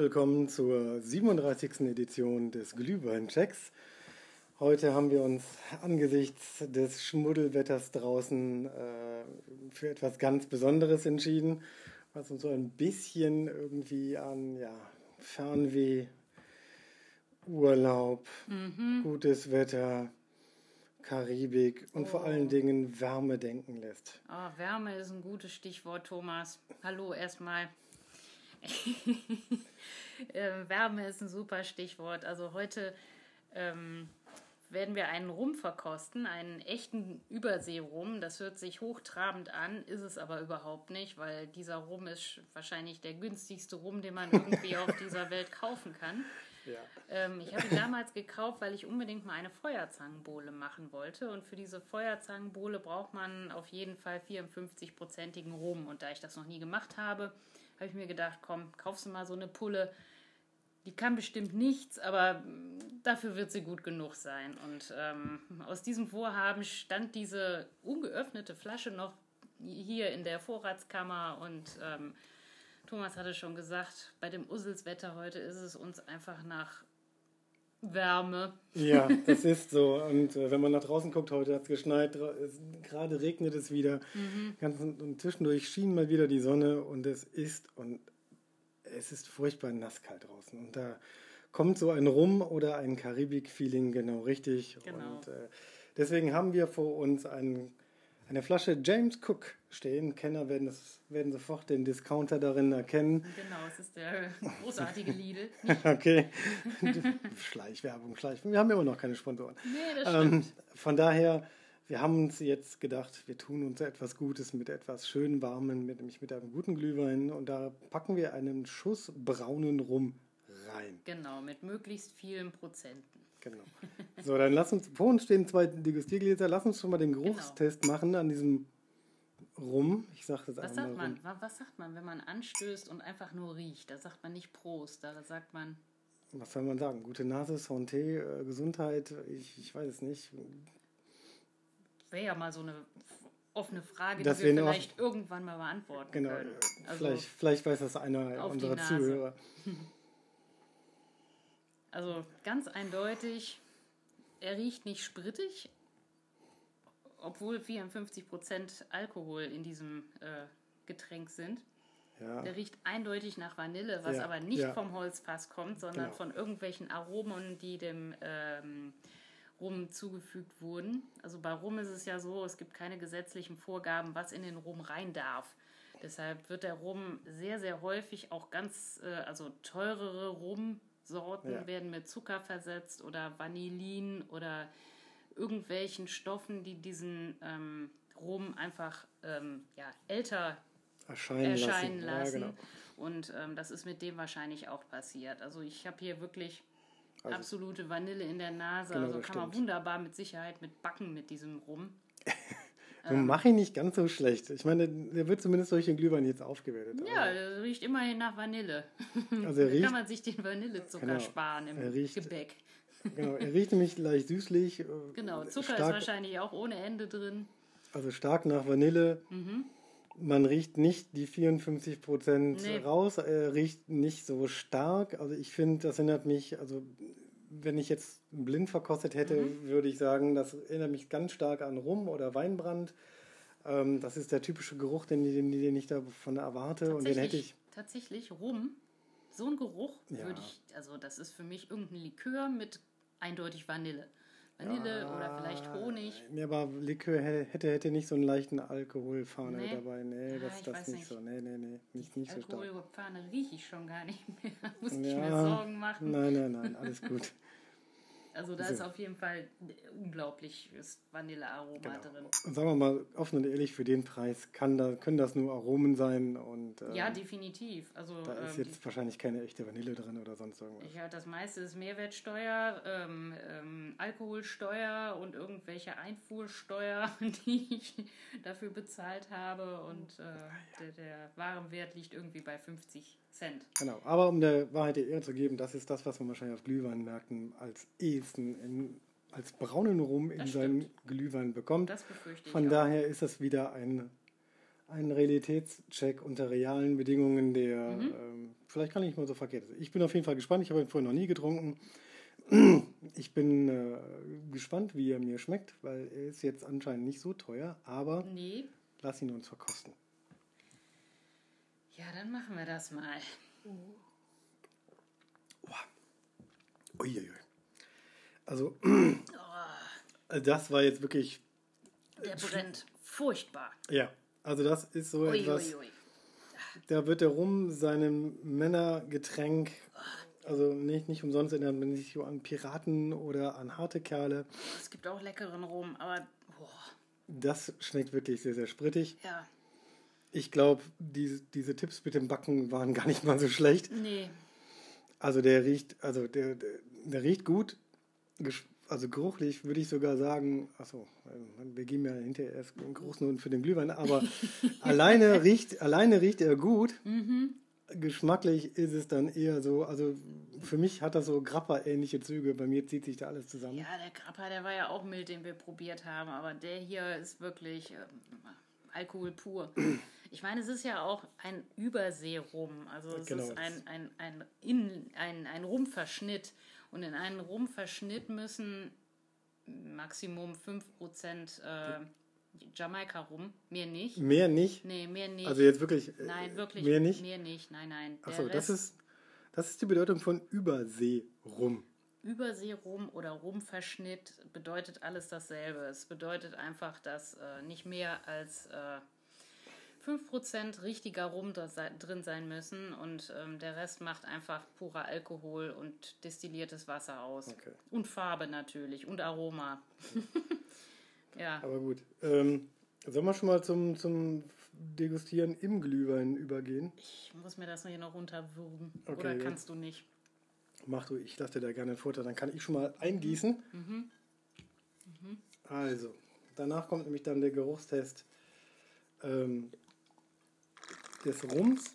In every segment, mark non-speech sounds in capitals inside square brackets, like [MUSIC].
Willkommen zur 37. Edition des Glühweinchecks. Heute haben wir uns angesichts des Schmuddelwetters draußen äh, für etwas ganz Besonderes entschieden, was uns so ein bisschen irgendwie an ja, Fernweh, Urlaub, mhm. gutes Wetter, Karibik und oh. vor allen Dingen Wärme denken lässt. Oh, Wärme ist ein gutes Stichwort, Thomas. Hallo erstmal. [LAUGHS] ähm, Wärme ist ein super Stichwort. Also heute ähm, werden wir einen Rum verkosten, einen echten Überseerum. Das hört sich hochtrabend an, ist es aber überhaupt nicht, weil dieser Rum ist wahrscheinlich der günstigste Rum, den man [LAUGHS] irgendwie auf dieser Welt kaufen kann. Ja. Ähm, ich habe ihn damals gekauft, weil ich unbedingt mal eine Feuerzangenbowle machen wollte. Und für diese Feuerzangenbowle braucht man auf jeden Fall 54-prozentigen Rum. Und da ich das noch nie gemacht habe, habe ich mir gedacht, komm, kaufst du mal so eine Pulle. Die kann bestimmt nichts, aber dafür wird sie gut genug sein. Und ähm, aus diesem Vorhaben stand diese ungeöffnete Flasche noch hier in der Vorratskammer und ähm, Thomas hatte schon gesagt, bei dem Usselswetter heute ist es uns einfach nach Wärme. Ja, [LAUGHS] das ist so. Und äh, wenn man nach draußen guckt, heute hat es geschneit, gerade regnet es wieder. Mhm. Ganz, und zwischendurch schien mal wieder die Sonne und es ist und es ist furchtbar nasskalt draußen. Und da kommt so ein Rum oder ein Karibik-Feeling genau richtig. Genau. Und äh, deswegen haben wir vor uns einen eine Flasche James Cook stehen. Kenner werden, das, werden sofort den Discounter darin erkennen. Genau, es ist der [LAUGHS] großartige Lidl. okay. [LAUGHS] Schleichwerbung, Schleichwerbung. Wir haben immer noch keine Sponsoren. Nee, das ähm, von daher, wir haben uns jetzt gedacht, wir tun uns etwas Gutes mit etwas schön warmen, mit, nämlich mit einem guten Glühwein. Und da packen wir einen Schuss braunen Rum rein. Genau, mit möglichst vielen Prozenten. Genau. So, dann lass uns, vor uns stehen zwei Degustiergläser, lass uns schon mal den Geruchstest genau. machen an diesem Rum. Ich sag das was sagt man? Was sagt man, wenn man anstößt und einfach nur riecht? Da sagt man nicht Prost, da sagt man. Was soll man sagen? Gute Nase, Santé, äh, Gesundheit, ich, ich weiß es nicht. Wäre ja mal so eine offene Frage, das die wir vielleicht irgendwann mal beantworten genau, können. Also vielleicht, vielleicht weiß das einer unserer Zuhörer. [LAUGHS] Also ganz eindeutig, er riecht nicht sprittig, obwohl 54% Alkohol in diesem äh, Getränk sind. Ja. Der riecht eindeutig nach Vanille, was ja, aber nicht ja. vom Holzfass kommt, sondern genau. von irgendwelchen Aromen, die dem ähm, Rum zugefügt wurden. Also bei Rum ist es ja so, es gibt keine gesetzlichen Vorgaben, was in den Rum rein darf. Deshalb wird der Rum sehr, sehr häufig auch ganz, äh, also teurere Rum Sorten ja. werden mit Zucker versetzt oder Vanillin oder irgendwelchen Stoffen, die diesen ähm, Rum einfach ähm, ja, älter erscheinen, erscheinen lassen. lassen. Ja, genau. Und ähm, das ist mit dem wahrscheinlich auch passiert. Also ich habe hier wirklich also absolute Vanille in der Nase. Genau, also kann man wunderbar mit Sicherheit mit backen mit diesem Rum. [LAUGHS] Ähm, Mach ihn nicht ganz so schlecht. Ich meine, der wird zumindest durch den Glühwein jetzt aufgewertet. Ja, der riecht immerhin nach Vanille. Also [LAUGHS] riecht, da kann man sich den Vanillezucker genau, sparen im riecht, Gebäck. Genau, er riecht nämlich leicht süßlich. Äh, genau, Zucker stark, ist wahrscheinlich auch ohne Ende drin. Also stark nach Vanille. Mhm. Man riecht nicht die 54 Prozent nee. raus. Er riecht nicht so stark. Also ich finde, das erinnert mich, also wenn ich jetzt blind verkostet hätte, mhm. würde ich sagen, das erinnert mich ganz stark an Rum oder Weinbrand. Ähm, das ist der typische Geruch, den, den, den ich davon erwarte. Und den hätte ich. Tatsächlich, Rum, so ein Geruch ja. würde ich, also das ist für mich irgendein Likör mit eindeutig Vanille. Vanille ja, oder vielleicht Honig. Mir aber Likör hätte, hätte nicht so einen leichten Alkoholfahne nee. dabei. Nee, das, ist das nicht, nicht, so. Nee, nee, nee. Nicht, nicht so stark. Alkoholfahne rieche ich schon gar nicht mehr. [LAUGHS] Muss ja, ich mir Sorgen machen. Nein, nein, nein, alles gut. [LAUGHS] Also da so. ist auf jeden Fall unglaubliches Vanillearoma genau. drin. Und sagen wir mal offen und ehrlich, für den Preis kann da, können das nur Aromen sein. Und, äh, ja, definitiv. Also, da ist ähm, jetzt wahrscheinlich keine echte Vanille drin oder sonst irgendwas. Ja, das meiste ist Mehrwertsteuer, ähm, ähm, Alkoholsteuer und irgendwelche Einfuhrsteuer, [LAUGHS] die ich dafür bezahlt habe. Und äh, ja. der, der Warenwert liegt irgendwie bei 50 Cent. Genau, aber um der Wahrheit die Ehre zu geben, das ist das, was man wahrscheinlich auf Glühweinmärkten als ehesten in, als braunen Rum in seinen Glühwein bekommt. Das befürchte ich Von auch. daher ist das wieder ein, ein Realitätscheck unter realen Bedingungen, der mhm. ähm, vielleicht kann ich mal so verkehrt. Ich bin auf jeden Fall gespannt. Ich habe ihn vorher noch nie getrunken. Ich bin äh, gespannt, wie er mir schmeckt, weil er ist jetzt anscheinend nicht so teuer, aber Nee. lass ihn uns verkosten. Ja, dann machen wir das mal. Uiuiui. Also, das war jetzt wirklich, Der brennt furchtbar. ja, also das ist so Ui, etwas, da wird der Rum seinem Männergetränk, also nicht, nicht umsonst erinnert man sich so an Piraten oder an harte Kerle. Es gibt auch leckeren Rum, aber boah, Das schmeckt wirklich sehr, sehr sprittig. ja, Ich glaube, diese, diese Tipps mit dem Backen waren gar nicht mal so schlecht. nee. Also der riecht, also der, der, der riecht gut. Also geruchlich würde ich sogar sagen, achso, wir geben ja hinterher erst einen Geruchsnoten für den Glühwein, aber [LAUGHS] alleine riecht, alleine riecht er gut. Geschmacklich ist es dann eher so, also für mich hat das so Grappa-ähnliche Züge. Bei mir zieht sich da alles zusammen. Ja, der Grappa, der war ja auch mild, den wir probiert haben, aber der hier ist wirklich ähm, Alkohol pur. Ich meine, es ist ja auch ein Überseerum, also es Genau, ist ein, ein, ein, in, ein, ein Rumverschnitt und in einen Rumverschnitt müssen Maximum 5% äh, Jamaika-Rum, mehr nicht. Mehr nicht. Nee, mehr nicht. Also jetzt wirklich. äh, nein, wirklich. Mehr nicht. Mehr nicht, nein, nein. Achso, das ist, das ist die Bedeutung von Überseerum. Überseerum oder Rumverschnitt bedeutet alles dasselbe. Es bedeutet einfach, dass äh, nicht mehr als äh, 5% richtiger Rum drin sein müssen und ähm, der Rest macht einfach purer Alkohol und destilliertes Wasser aus. Okay. Und Farbe natürlich und Aroma. [LAUGHS] ja, Aber gut. Ähm, sollen wir schon mal zum, zum Degustieren im Glühwein übergehen? ich muss mir das hier noch runterwürgen. Okay, Oder ja. kannst du nicht? Mach du, ich lasse dir da gerne einen Vorteil. Dann kann ich schon mal eingießen. Also, danach kommt nämlich dann der Geruchstest ähm, des Rums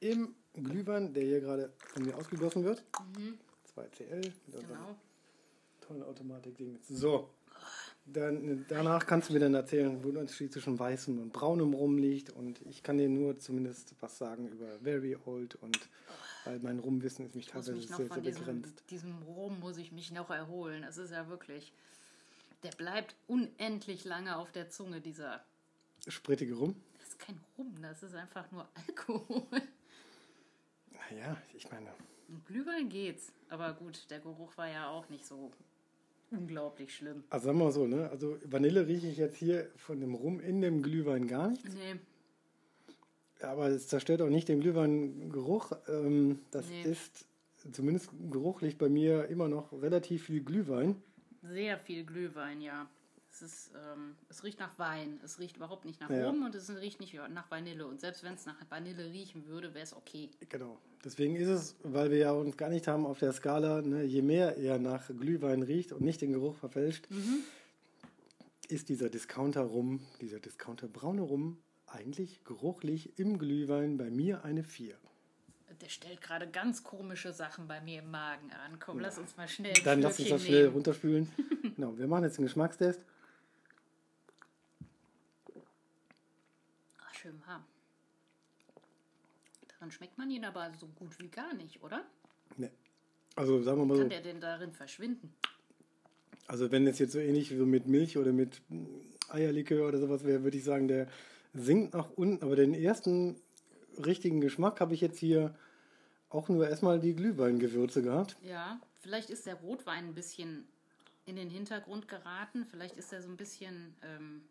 im Glühwein, der hier gerade von mir ausgegossen wird. 2CL mit Genau. tollen Automatik-Ding. So, dann, danach kannst du mir dann erzählen, wo der Unterschied zwischen weißem und braunem Rum liegt. Und ich kann dir nur zumindest was sagen über Very Old und weil mein Rumwissen ist mich Ich teilweise mich noch sehr, sehr von diesem, begrenzt. diesem Rum muss ich mich noch erholen. Es ist ja wirklich, der bleibt unendlich lange auf der Zunge, dieser, Sprittige Rum? das ist kein Rum, das ist einfach nur Alkohol. Naja, ich meine, Im Glühwein geht's, aber gut, der Geruch war ja auch nicht so unglaublich schlimm. also sagen wir mal so, ne? Also Vanille rieche ich jetzt hier von dem Rum in dem Glühwein gar nicht. Nee, Aber es zerstört auch nicht den Glühweingeruch. Ähm, das Nee. ist zumindest geruchlich bei mir immer noch relativ viel Glühwein. sehr viel Glühwein, ja. Es, ist, ähm, es riecht nach Wein, es riecht überhaupt nicht nach Ja. Rum und es riecht nicht nach Vanille. Und selbst wenn es nach Vanille riechen würde, wäre es okay. Genau. Deswegen ist es, weil wir ja uns gar nicht haben auf der Skala, ne, je mehr er nach Glühwein riecht und nicht den Geruch verfälscht, ist dieser Discounter Rum, dieser Discounter braune Rum eigentlich geruchlich im Glühwein bei mir eine 4. Der stellt gerade ganz komische Sachen bei mir im Magen an. Komm, lass uns mal schnell. Dann lass uns das schnell nehmen. runterspülen. [LAUGHS] genau, wir machen jetzt einen Geschmackstest. Ach, schön warm. Daran schmeckt man ihn aber so gut wie gar nicht, oder? Ne. Also sagen wir mal so, Kann der denn darin verschwinden? also wenn es jetzt so ähnlich wie mit Milch oder mit Eierlikör oder sowas wäre, würde ich sagen, der sinkt nach unten. Aber den ersten richtigen Geschmack habe ich jetzt hier auch nur erstmal die Glühweingewürze gehabt. Ja, vielleicht ist der Rotwein ein bisschen in den Hintergrund geraten. Vielleicht ist er so ein bisschen ähm,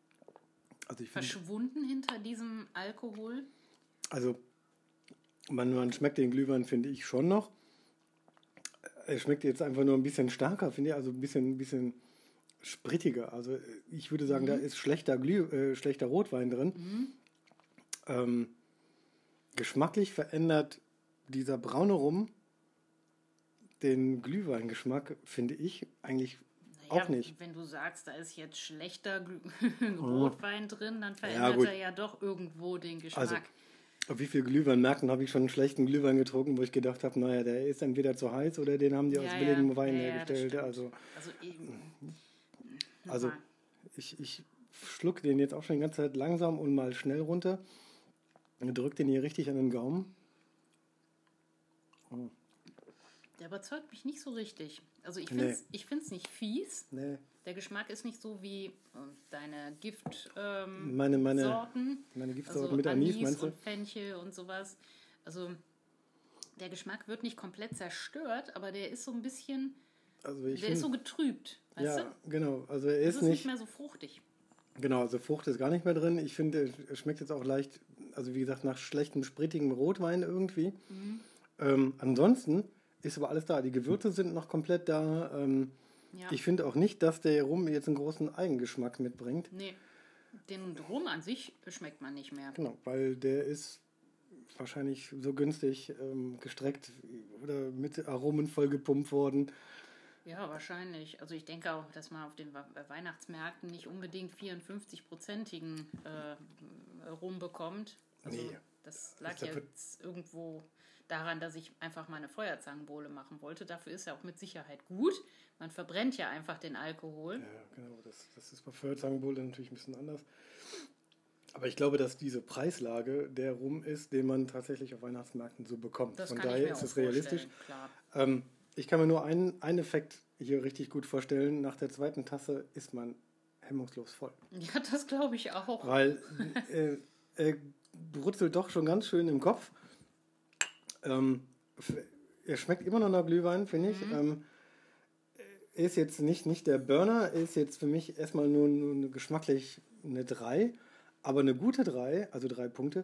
Also verschwunden hinter diesem Alkohol. also man, man schmeckt den Glühwein, finde ich, schon noch. Er schmeckt jetzt einfach nur ein bisschen stärker, finde ich, also ein bisschen, ein bisschen sprittiger. Also ich würde sagen, da ist schlechter, Glüh, äh, schlechter Rotwein drin. Ähm, geschmacklich verändert dieser braune Rum den Glühweingeschmack, finde ich, eigentlich Naja, auch nicht. Wenn du sagst, da ist jetzt schlechter Glü [LAUGHS] Rotwein drin, dann Ja, verändert gut. er ja doch irgendwo den Geschmack. Also, auf wie viel Glühweinmärkten habe ich schon einen schlechten Glühwein getrunken, wo ich gedacht habe, naja, der ist entweder zu heiß oder den haben die aus Ja, billigem ja. Wein Ja, ja, hergestellt. also also eben. Also ich, ich schluck den jetzt auch schon die ganze Zeit langsam und mal schnell runter. Und drück den hier richtig an den Gaumen. Der überzeugt mich nicht so richtig. Also ich finde es nee. nicht fies. Nee. Der Geschmack ist nicht so wie äh, deine Giftsorten. Ähm, meine, meine, Sorten. meine Giftsorten also mit Anis, Anis meinst du? und Fenchel und sowas. Also der Geschmack wird nicht komplett zerstört, aber der ist so ein bisschen, also der find, ist so getrübt. Weißt ja, du? genau. Also er ist, ist nicht, nicht mehr so fruchtig. Genau, also Frucht ist gar nicht mehr drin. Ich finde, er schmeckt jetzt auch leicht, also wie gesagt, nach schlechtem, sprittigem Rotwein irgendwie. Mhm. Ähm, ansonsten ist aber alles da. Die Gewürze sind noch komplett da. Ähm, ja. Ich finde auch nicht, dass der Rum jetzt einen großen Eigengeschmack mitbringt. Nee, den Rum an sich schmeckt man nicht mehr. Genau, weil der ist wahrscheinlich so günstig ähm, gestreckt oder mit Aromen vollgepumpt worden. Ja, wahrscheinlich. Also ich denke auch, dass man auf den Weihnachtsmärkten nicht unbedingt 54-prozentigen äh, Rum bekommt. Also nee. das lag das jetzt irgendwo daran, dass ich einfach mal eine Feuerzangenbowle machen wollte. Dafür ist er auch mit Sicherheit gut. Man verbrennt ja einfach den Alkohol. Ja, genau. Das, das ist bei Feuerzangenbowle natürlich ein bisschen anders. Aber ich glaube, dass diese Preislage der Rum ist, den man tatsächlich auf Weihnachtsmärkten so bekommt. Das Von daher ist es realistisch. Ähm, ich kann mir nur einen, einen Effekt hier richtig gut vorstellen. Nach der zweiten Tasse ist man hemmungslos voll. Ja, das glaube ich auch. Weil äh, er brutzelt doch schon ganz schön im Kopf. Ähm, er schmeckt immer noch nach Glühwein, finde ich. Mhm. Ähm, er ist jetzt nicht, nicht der Burner, er ist jetzt für mich erstmal nur, nur geschmacklich eine 3, aber eine gute 3, also drei Punkte,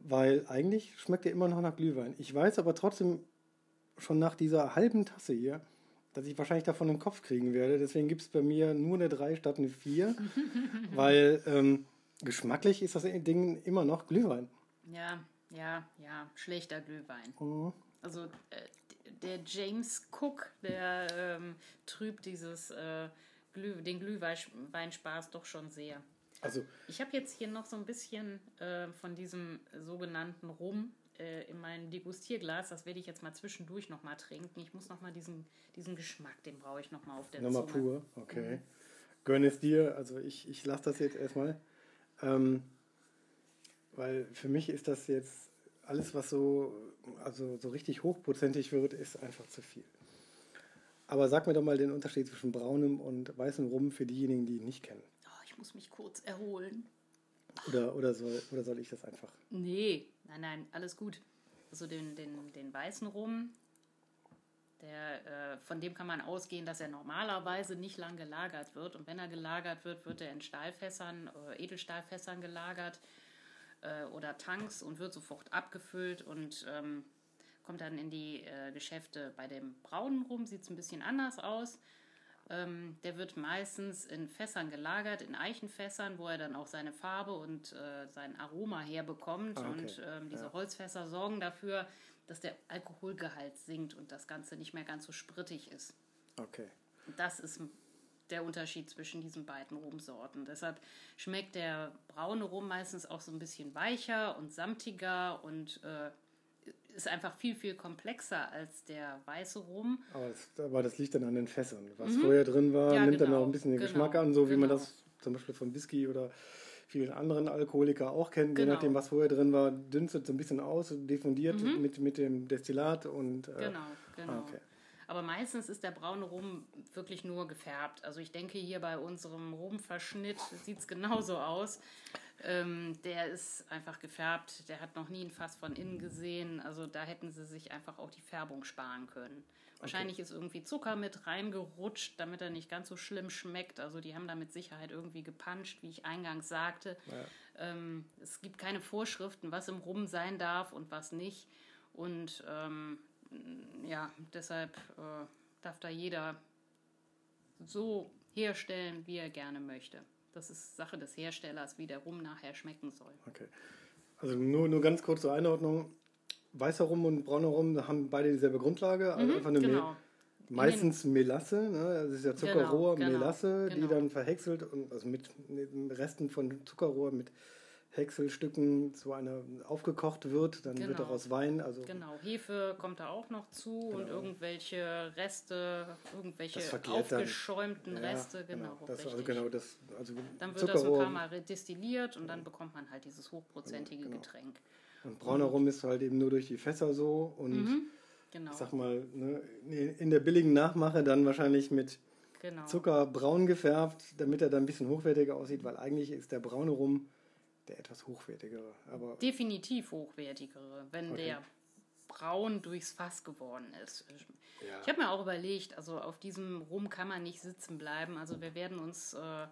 weil eigentlich schmeckt er immer noch nach Glühwein. Ich weiß aber trotzdem schon nach dieser halben Tasse hier, dass ich wahrscheinlich davon einen Kopf kriegen werde. Deswegen gibt es bei mir nur eine 3 statt eine 4, [LAUGHS] weil ähm, geschmacklich ist das Ding immer noch Glühwein. Ja, ja, ja, schlechter Glühwein. Mhm. Also äh, der James Cook, der ähm, trübt dieses äh, Glüh, den Glühweinspaß doch schon sehr. Also ich habe jetzt hier noch so ein bisschen äh, von diesem sogenannten Rum äh, in mein Degustierglas. Das werde ich jetzt mal zwischendurch noch mal trinken. Ich muss noch mal diesen, diesen Geschmack, den brauche ich noch mal auf der Nochmal Zunge. pur, okay. Mhm. Gönn es dir. Also ich, ich lasse das jetzt erstmal. Ähm, weil für mich ist das jetzt alles, was so, also so richtig hochprozentig wird, ist einfach zu viel. Aber sag mir doch mal den Unterschied zwischen braunem und weißem Rum für diejenigen, die ihn nicht kennen. Oh, ich muss mich kurz erholen. Oder, oder, soll, oder soll ich das einfach? Nee, nein, nein, alles gut. Also den, den, den weißen Rum, der, äh, von dem kann man ausgehen, dass er normalerweise nicht lang gelagert wird. Und wenn er gelagert wird, wird er in Stahlfässern, äh, Edelstahlfässern gelagert äh, oder Tanks und wird sofort abgefüllt und ähm, kommt dann in die äh, Geschäfte. Bei dem braunen Rum sieht es ein bisschen anders aus. Ähm, der wird meistens in Fässern gelagert, in Eichenfässern, wo er dann auch seine Farbe und äh, sein Aroma herbekommt. Ah, okay. Und ähm, diese ja. Holzfässer sorgen dafür, dass der Alkoholgehalt sinkt und das Ganze nicht mehr ganz so sprittig ist. Okay. Das ist der Unterschied zwischen diesen beiden Rumsorten. Deshalb schmeckt der braune Rum meistens auch so ein bisschen weicher und samtiger und äh, ist einfach viel, viel komplexer als der weiße Rum. Aber das, aber das liegt dann an den Fässern. Was mhm. vorher drin war, ja, nimmt genau, dann auch ein bisschen den genau, Geschmack an, so wie genau. man das zum Beispiel von Whisky oder vielen anderen Alkoholiker auch kennt. Genau. Je nachdem, was vorher drin war, dünstet so ein bisschen aus, diffundiert mhm. mit, mit dem Destillat und. Äh, genau, genau. Ah, okay. Aber meistens ist der braune Rum wirklich nur gefärbt. Also ich denke hier bei unserem Rumverschnitt sieht es genauso aus. Ähm, der ist einfach gefärbt. Der hat noch nie ein Fass von innen gesehen. Also da hätten sie sich einfach auch die Färbung sparen können. Wahrscheinlich okay. ist irgendwie Zucker mit reingerutscht, damit er nicht ganz so schlimm schmeckt. Also die haben da mit Sicherheit irgendwie gepanscht, wie ich eingangs sagte. Ja. Ähm, es gibt keine Vorschriften, was im Rum sein darf und was nicht. Und ähm, ja, deshalb äh, darf da jeder so herstellen, wie er gerne möchte. Das ist Sache des Herstellers, wie der Rum nachher schmecken soll. Okay. Also nur, nur ganz kurz zur Einordnung. Weißer Rum und brauner Rum haben beide dieselbe Grundlage, also mhm, einfach eine genau. meistens Melasse, ne? das ist ja Zuckerrohr, genau, genau, Melasse, die genau. dann verhäckselt und also mit, mit Resten von Zuckerrohr mit Häckselstücken zu einer aufgekocht wird, dann genau. wird daraus Wein. Also genau, Hefe kommt da auch noch zu genau. und irgendwelche Reste, irgendwelche aufgeschäumten dann, Reste, ja, genau. genau. Das, also genau das, also dann wird das so ein paar Mal destilliert und dann bekommt man halt dieses hochprozentige genau. Getränk. Und brauner Rum ist halt eben nur durch die Fässer so und mhm. genau. ich sag mal, ne, in der billigen Nachmache dann wahrscheinlich mit genau. Zucker braun gefärbt, damit er dann ein bisschen hochwertiger aussieht, weil eigentlich ist der braune Rum der etwas hochwertigere. Aber Definitiv hochwertigere, wenn okay. der braun durchs Fass geworden ist. Ja. Ich habe mir auch überlegt, also auf diesem Rum kann man nicht sitzen bleiben. Also wir werden uns äh,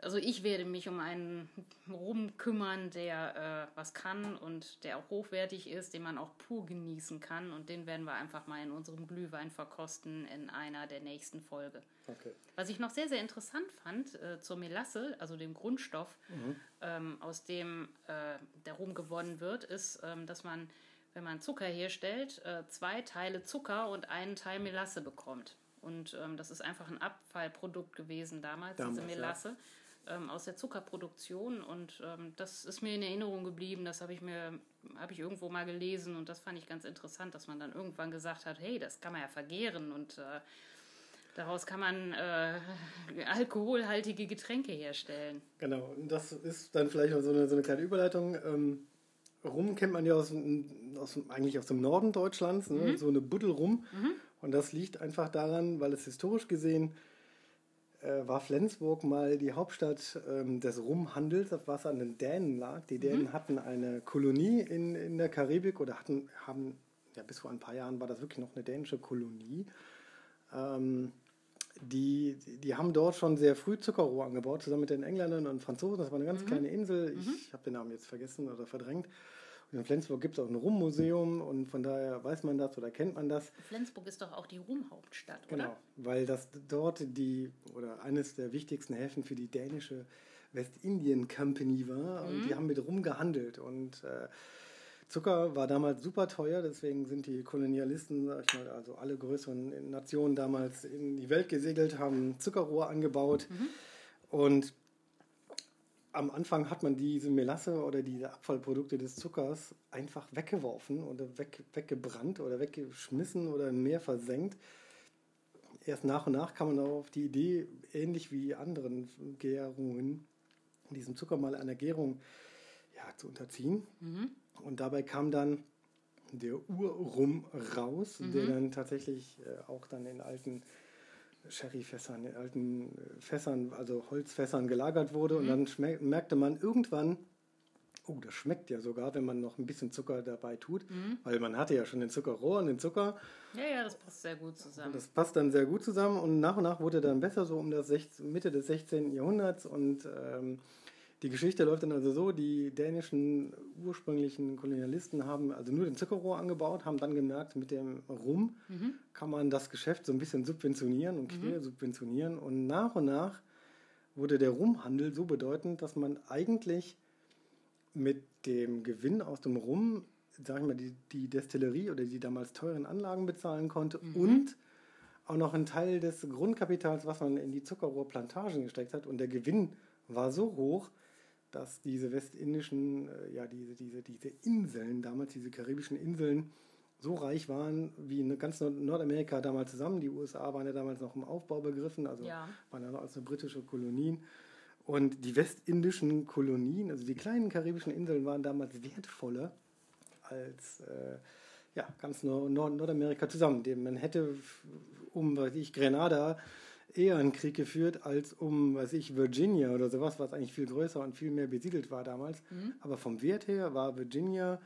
also ich werde mich um einen Rum kümmern, der äh, was kann und der auch hochwertig ist, den man auch pur genießen kann. Und den werden wir einfach mal in unserem Glühwein verkosten in einer der nächsten Folge. Okay. Was ich noch sehr, sehr interessant fand äh, zur Melasse, also dem Grundstoff, mhm. ähm, aus dem äh, der Rum gewonnen wird, ist, ähm, dass man, wenn man Zucker herstellt, äh, zwei Teile Zucker und einen Teil Melasse bekommt. Und ähm, das ist einfach ein Abfallprodukt gewesen damals, damals diese Melasse. Ja ähm, aus der Zuckerproduktion und ähm, das ist mir in Erinnerung geblieben, das habe ich mir, habe ich irgendwo mal gelesen und das fand ich ganz interessant, dass man dann irgendwann gesagt hat, hey, das kann man ja vergehren und äh, daraus kann man äh, [LAUGHS] alkoholhaltige Getränke herstellen. Genau, und das ist dann vielleicht so eine, so eine kleine Überleitung. Ähm, Rum kennt man ja aus, aus, eigentlich aus dem Norden Deutschlands, ne? mhm. so eine Buddel rum. Mhm. Und das liegt einfach daran, weil es historisch gesehen äh, war Flensburg mal die Hauptstadt ähm, des Rumhandels, was an den Dänen lag. Die Dänen mhm. hatten eine Kolonie in, in der Karibik oder hatten, haben, ja, bis vor ein paar Jahren war das wirklich noch eine dänische Kolonie. Ähm, die, die haben dort schon sehr früh Zuckerrohr angebaut, zusammen mit den Engländern und Franzosen. Das war eine ganz mhm. kleine Insel. Ich mhm. habe den Namen jetzt vergessen oder verdrängt. In Flensburg gibt es auch ein Rummuseum und von daher weiß man das oder kennt man das. Flensburg ist doch auch die Rumhauptstadt, oder? Genau, weil das dort die oder eines der wichtigsten Häfen für die dänische Westindien Company war und mhm. die haben mit Rum gehandelt und äh, Zucker war damals super teuer, deswegen sind die Kolonialisten, sag ich mal, also alle größeren Nationen damals in die Welt gesegelt, haben Zuckerrohr angebaut mhm. und am Anfang hat man diese Melasse oder diese Abfallprodukte des Zuckers einfach weggeworfen oder weg, weggebrannt oder weggeschmissen oder im Meer versenkt. Erst nach und nach kam man auf die Idee, ähnlich wie anderen Gärungen, diesen Zucker mal einer Gärung ja, zu unterziehen. Mhm. Und dabei kam dann der Urrum raus, mhm. der dann tatsächlich äh, auch dann in alten Sherryfässern, in alten äh, Fässern, also Holzfässern gelagert wurde. Mhm. Und dann merkte man irgendwann, oh, das schmeckt ja sogar, wenn man noch ein bisschen Zucker dabei tut, mhm. weil man hatte ja schon den Zuckerrohr und den Zucker. Ja, ja, das passt sehr gut zusammen. Das passt dann sehr gut zusammen und nach und nach wurde dann besser, so um das 16, Mitte des 16. Jahrhunderts und ähm, die Geschichte läuft dann also so, die dänischen ursprünglichen Kolonialisten haben also nur den Zuckerrohr angebaut, haben dann gemerkt, mit dem Rum mhm. kann man das Geschäft so ein bisschen subventionieren und quer mhm. subventionieren. Und nach und nach wurde der Rumhandel so bedeutend, dass man eigentlich mit dem Gewinn aus dem Rum, sag ich mal, die, die Destillerie oder die damals teuren Anlagen bezahlen konnte mhm. und auch noch einen Teil des Grundkapitals, was man in die Zuckerrohrplantagen gesteckt hat. Und der Gewinn war so hoch, dass diese westindischen, äh, ja, diese, diese, diese Inseln damals, diese karibischen Inseln, so reich waren wie in ganz Nordamerika damals zusammen. Die USA waren ja damals noch im Aufbau begriffen, also ja. waren ja noch als eine britische Kolonien. Und die westindischen Kolonien, also die kleinen karibischen Inseln, waren damals wertvoller als äh, ja, ganz Nord Nordamerika zusammen. Man hätte um, weiß ich, Grenada eher einen Krieg geführt als um, weiß ich, Virginia oder sowas, was eigentlich viel größer und viel mehr besiedelt war damals. Mhm. Aber vom Wert her war Virginia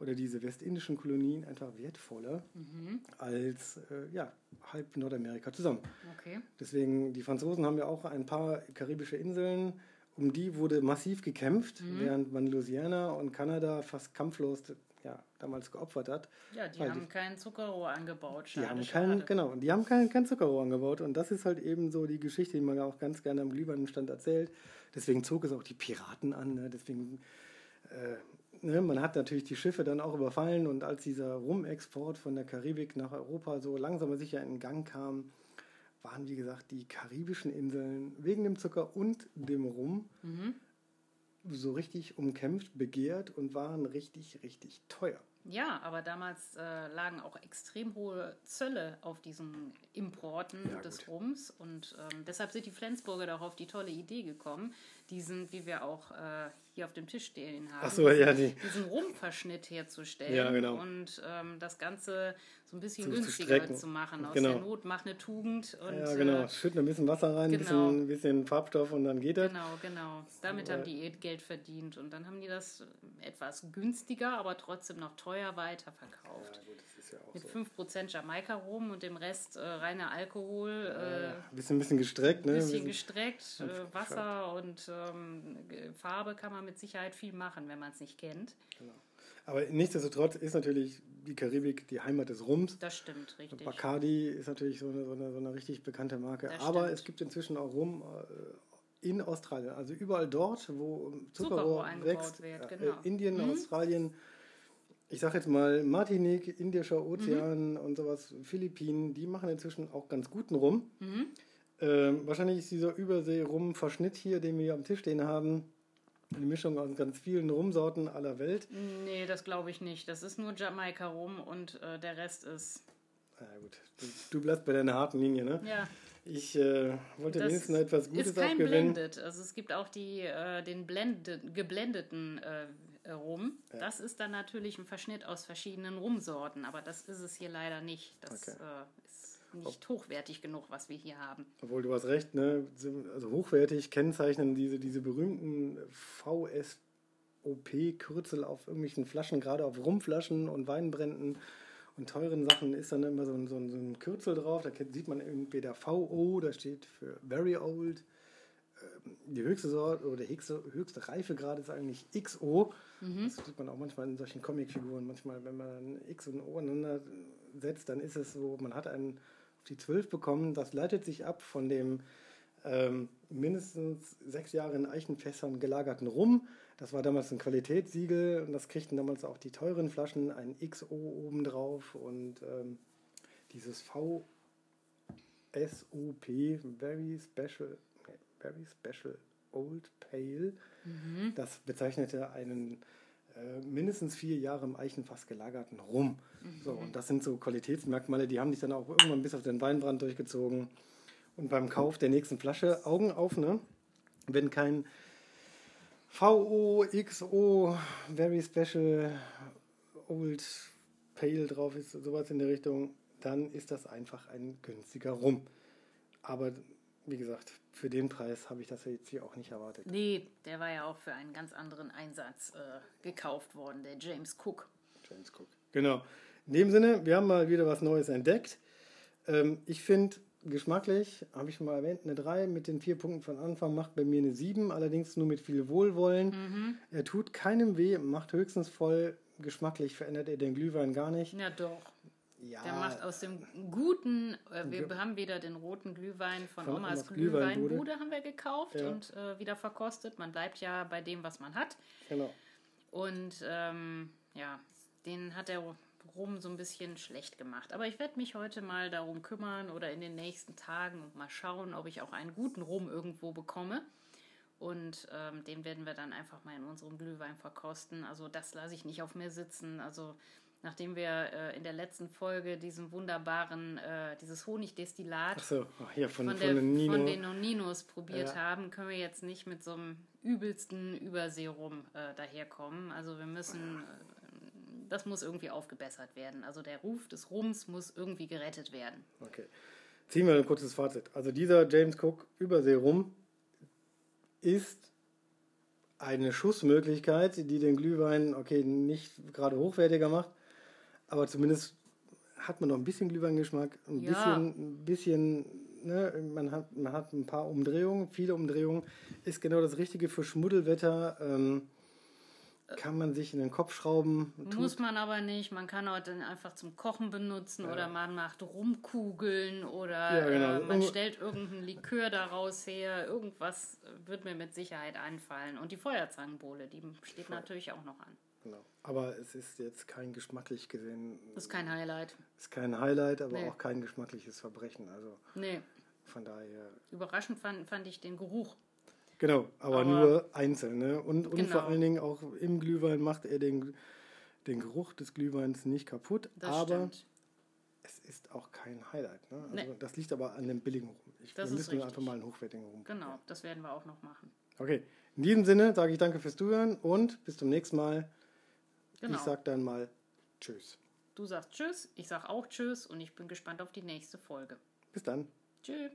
oder diese westindischen Kolonien einfach wertvoller mhm. als äh, ja, halb Nordamerika zusammen. Okay. Deswegen, die Franzosen haben ja auch ein paar karibische Inseln, um die wurde massiv gekämpft, mhm. während man Louisiana und Kanada fast kampflos ja, damals geopfert hat. Ja, die haben die, kein Zuckerrohr angebaut. Schade, die haben kein, genau, die haben kein, kein Zuckerrohr angebaut. Und das ist halt eben so die Geschichte, die man ja auch ganz gerne am Glühweinstand erzählt. Deswegen zog es auch die Piraten an. Ne? Deswegen, äh, ne? man hat natürlich die Schiffe dann auch überfallen. Und als dieser Rumexport von der Karibik nach Europa so langsam aber sicher in Gang kam, waren, wie gesagt, die karibischen Inseln wegen dem Zucker und dem Rum mhm so richtig umkämpft, begehrt und waren richtig, richtig teuer. Ja, aber damals äh, lagen auch extrem hohe Zölle auf diesen Importen ja, des gut. Rums und ähm, deshalb sind die Flensburger auch auf die tolle Idee gekommen, diesen, wie wir auch äh, hier auf dem Tisch stehen haben. So, ja, die. Diesen Rumverschnitt herzustellen. Ja, genau. Und ähm, das Ganze so ein bisschen Zu- zu günstiger strecken. zu machen. Aus Genau. der Not macht eine Tugend. Und, Ja, genau. Äh, Schütten ein bisschen Wasser rein, ein genau. bisschen, bisschen Farbstoff und dann geht das. Genau, genau. Damit haben die ihr Geld verdient. Und dann haben die das etwas günstiger, aber trotzdem noch teuer weiterverkauft. Ja, gut, das ist ja auch Mit so. 5% Jamaika-Rum und dem Rest äh, reiner Alkohol. Äh, Ein bisschen, ein bisschen gestreckt, ne? bisschen Bisschen- gestreckt, äh, Wasser und ähm, Farbe kann man mit Sicherheit viel machen, wenn man es nicht kennt. Aber nichtsdestotrotz ist natürlich die Karibik die Heimat des Rums. Das stimmt, richtig. Bacardi ist natürlich so eine, so eine, so eine richtig bekannte Marke. Das Aber stimmt. es gibt inzwischen auch Rum äh, in Australien. Also überall dort, wo Zuckerrohr Zuckerrohr eingebaut wächst. wird, äh, genau. Indien, Australien. Ich sage jetzt mal Martinique, Indischer Ozean Mhm. und sowas, Philippinen, die machen inzwischen auch ganz guten Rum. Mhm. Ähm, wahrscheinlich ist dieser Übersee-Rum-Verschnitt hier, den wir hier am Tisch stehen haben, eine Mischung aus ganz vielen Rumsorten aller Welt. Nee, das glaube ich nicht. Das ist nur Jamaika-Rum und äh, der Rest ist. Na gut, du, du bleibst bei deiner harten Linie, ne? Ja, Ich äh, wollte das wenigstens etwas Gutes ist kein aufgewinnen. Blended. Also es gibt auch die, äh, den blended, geblendeten äh, Rum. Das ist dann natürlich ein Verschnitt aus verschiedenen Rumsorten, aber das ist es hier leider nicht. Das Okay. äh, ist nicht hochwertig genug, was wir hier haben. Obwohl du hast recht, ne? Also hochwertig kennzeichnen diese, diese berühmten VSOP-Kürzel auf irgendwelchen Flaschen, gerade auf Rumflaschen und Weinbränden und teuren Sachen ist dann immer so ein, so ein, so ein Kürzel drauf. Da sieht man entweder VO, das steht für Very Old. Ähm, Die höchste Sorte oder die höchste, höchste Reifegrad ist eigentlich XO. Das sieht man auch manchmal in solchen Comicfiguren. Manchmal, wenn man X und O aneinander setzt, dann ist es so, man hat einen auf die 12 bekommen. Das leitet sich ab von dem ähm, mindestens sechs Jahre in Eichenfässern gelagerten Rum. Das war damals ein Qualitätssiegel und das kriegten damals auch die teuren Flaschen ein XO obendrauf und ähm, dieses VSOP, Very Special, Very Special Old Pale, das bezeichnete einen äh, mindestens vier Jahre im Eichenfass gelagerten Rum. So, und das sind so Qualitätsmerkmale, die haben dich dann auch irgendwann bis auf den Weinbrand durchgezogen. Und beim Kauf der nächsten Flasche Augen auf, ne? Wenn kein VO, XO, Very Special, Old Pale drauf ist, sowas in der Richtung, dann ist das einfach ein günstiger Rum. Aber wie gesagt, für den Preis habe ich das jetzt hier auch nicht erwartet. Nee, der war ja auch für einen ganz anderen Einsatz äh, gekauft worden, der James Cook. James Cook. Genau. In dem Sinne, wir haben mal wieder was Neues entdeckt. Ähm, ich finde, geschmacklich, habe ich schon mal erwähnt, eine 3 mit den vier Punkten von Anfang macht bei mir eine 7, allerdings nur mit viel Wohlwollen. Er tut keinem weh, macht höchstens voll. Geschmacklich verändert er den Glühwein gar nicht. Ja, doch. Ja, Der macht aus dem guten, äh, wir haben wieder den roten Glühwein von, Von Omas, Omas Glühweinbude. Glühweinbude haben wir gekauft Ja. und äh, wieder verkostet. Man bleibt ja bei dem, was man hat. genau. Und ähm, ja, den hat der Rum so ein bisschen schlecht gemacht. Aber ich werde mich heute mal darum kümmern oder in den nächsten Tagen und mal schauen, ob ich auch einen guten Rum irgendwo bekomme. Und ähm, den werden wir dann einfach mal in unserem Glühwein verkosten. Also das lasse ich nicht auf mir sitzen. Also nachdem wir äh, in der letzten Folge diesen wunderbaren, äh, dieses Honigdestillat ach, hier von, von, von, der, den Nino. von den Noninos probiert Ja. haben, können wir jetzt nicht mit so einem übelsten Überseerum äh, daherkommen. Also wir müssen, äh, das muss irgendwie aufgebessert werden. Also der Ruf des Rums muss irgendwie gerettet werden. Okay. Ziehen wir ein kurzes Fazit. Also dieser James Cook Überseerum ist eine Schussmöglichkeit, die den Glühwein, okay, nicht gerade hochwertiger macht, aber zumindest hat man noch ein bisschen Glühweingeschmack, ein Ja. bisschen, ein bisschen, ne, man hat, man hat ein paar Umdrehungen, viele Umdrehungen, ist genau das Richtige für Schmuddelwetter, ähm, kann man sich in den Kopf schrauben, tut Muss man aber nicht. Man kann auch dann einfach zum Kochen benutzen oder man macht Rumkugeln oder Ja, genau. äh, man stellt irgendein Likör daraus her. Irgendwas wird mir mit Sicherheit einfallen. Und die Feuerzangenbowle, die steht natürlich auch noch an. Genau. Aber es ist jetzt kein geschmacklich gesehen, ist kein Highlight. ist kein Highlight, aber Nee. auch kein geschmackliches Verbrechen. Also Nee, von daher, überraschend fand, fand ich den Geruch. genau, aber, Aber- nur einzeln. Ne? Und, und Genau. vor allen Dingen auch im Glühwein macht er den, den Geruch des Glühweins nicht kaputt. Das aber stimmt. es ist auch kein Highlight. Ne? Also Nee. Das liegt aber an dem billigen Rum. Ich, Das wir ist müssen richtig. einfach mal einen hochwertigen Rum. Genau, das werden wir auch noch machen. Okay. In diesem Sinne sage ich danke fürs Zuhören und bis zum nächsten Mal. Genau. Ich sag dann mal Tschüss. Du sagst Tschüss, ich sag auch Tschüss und ich bin gespannt auf die nächste Folge. Bis dann. Tschüss.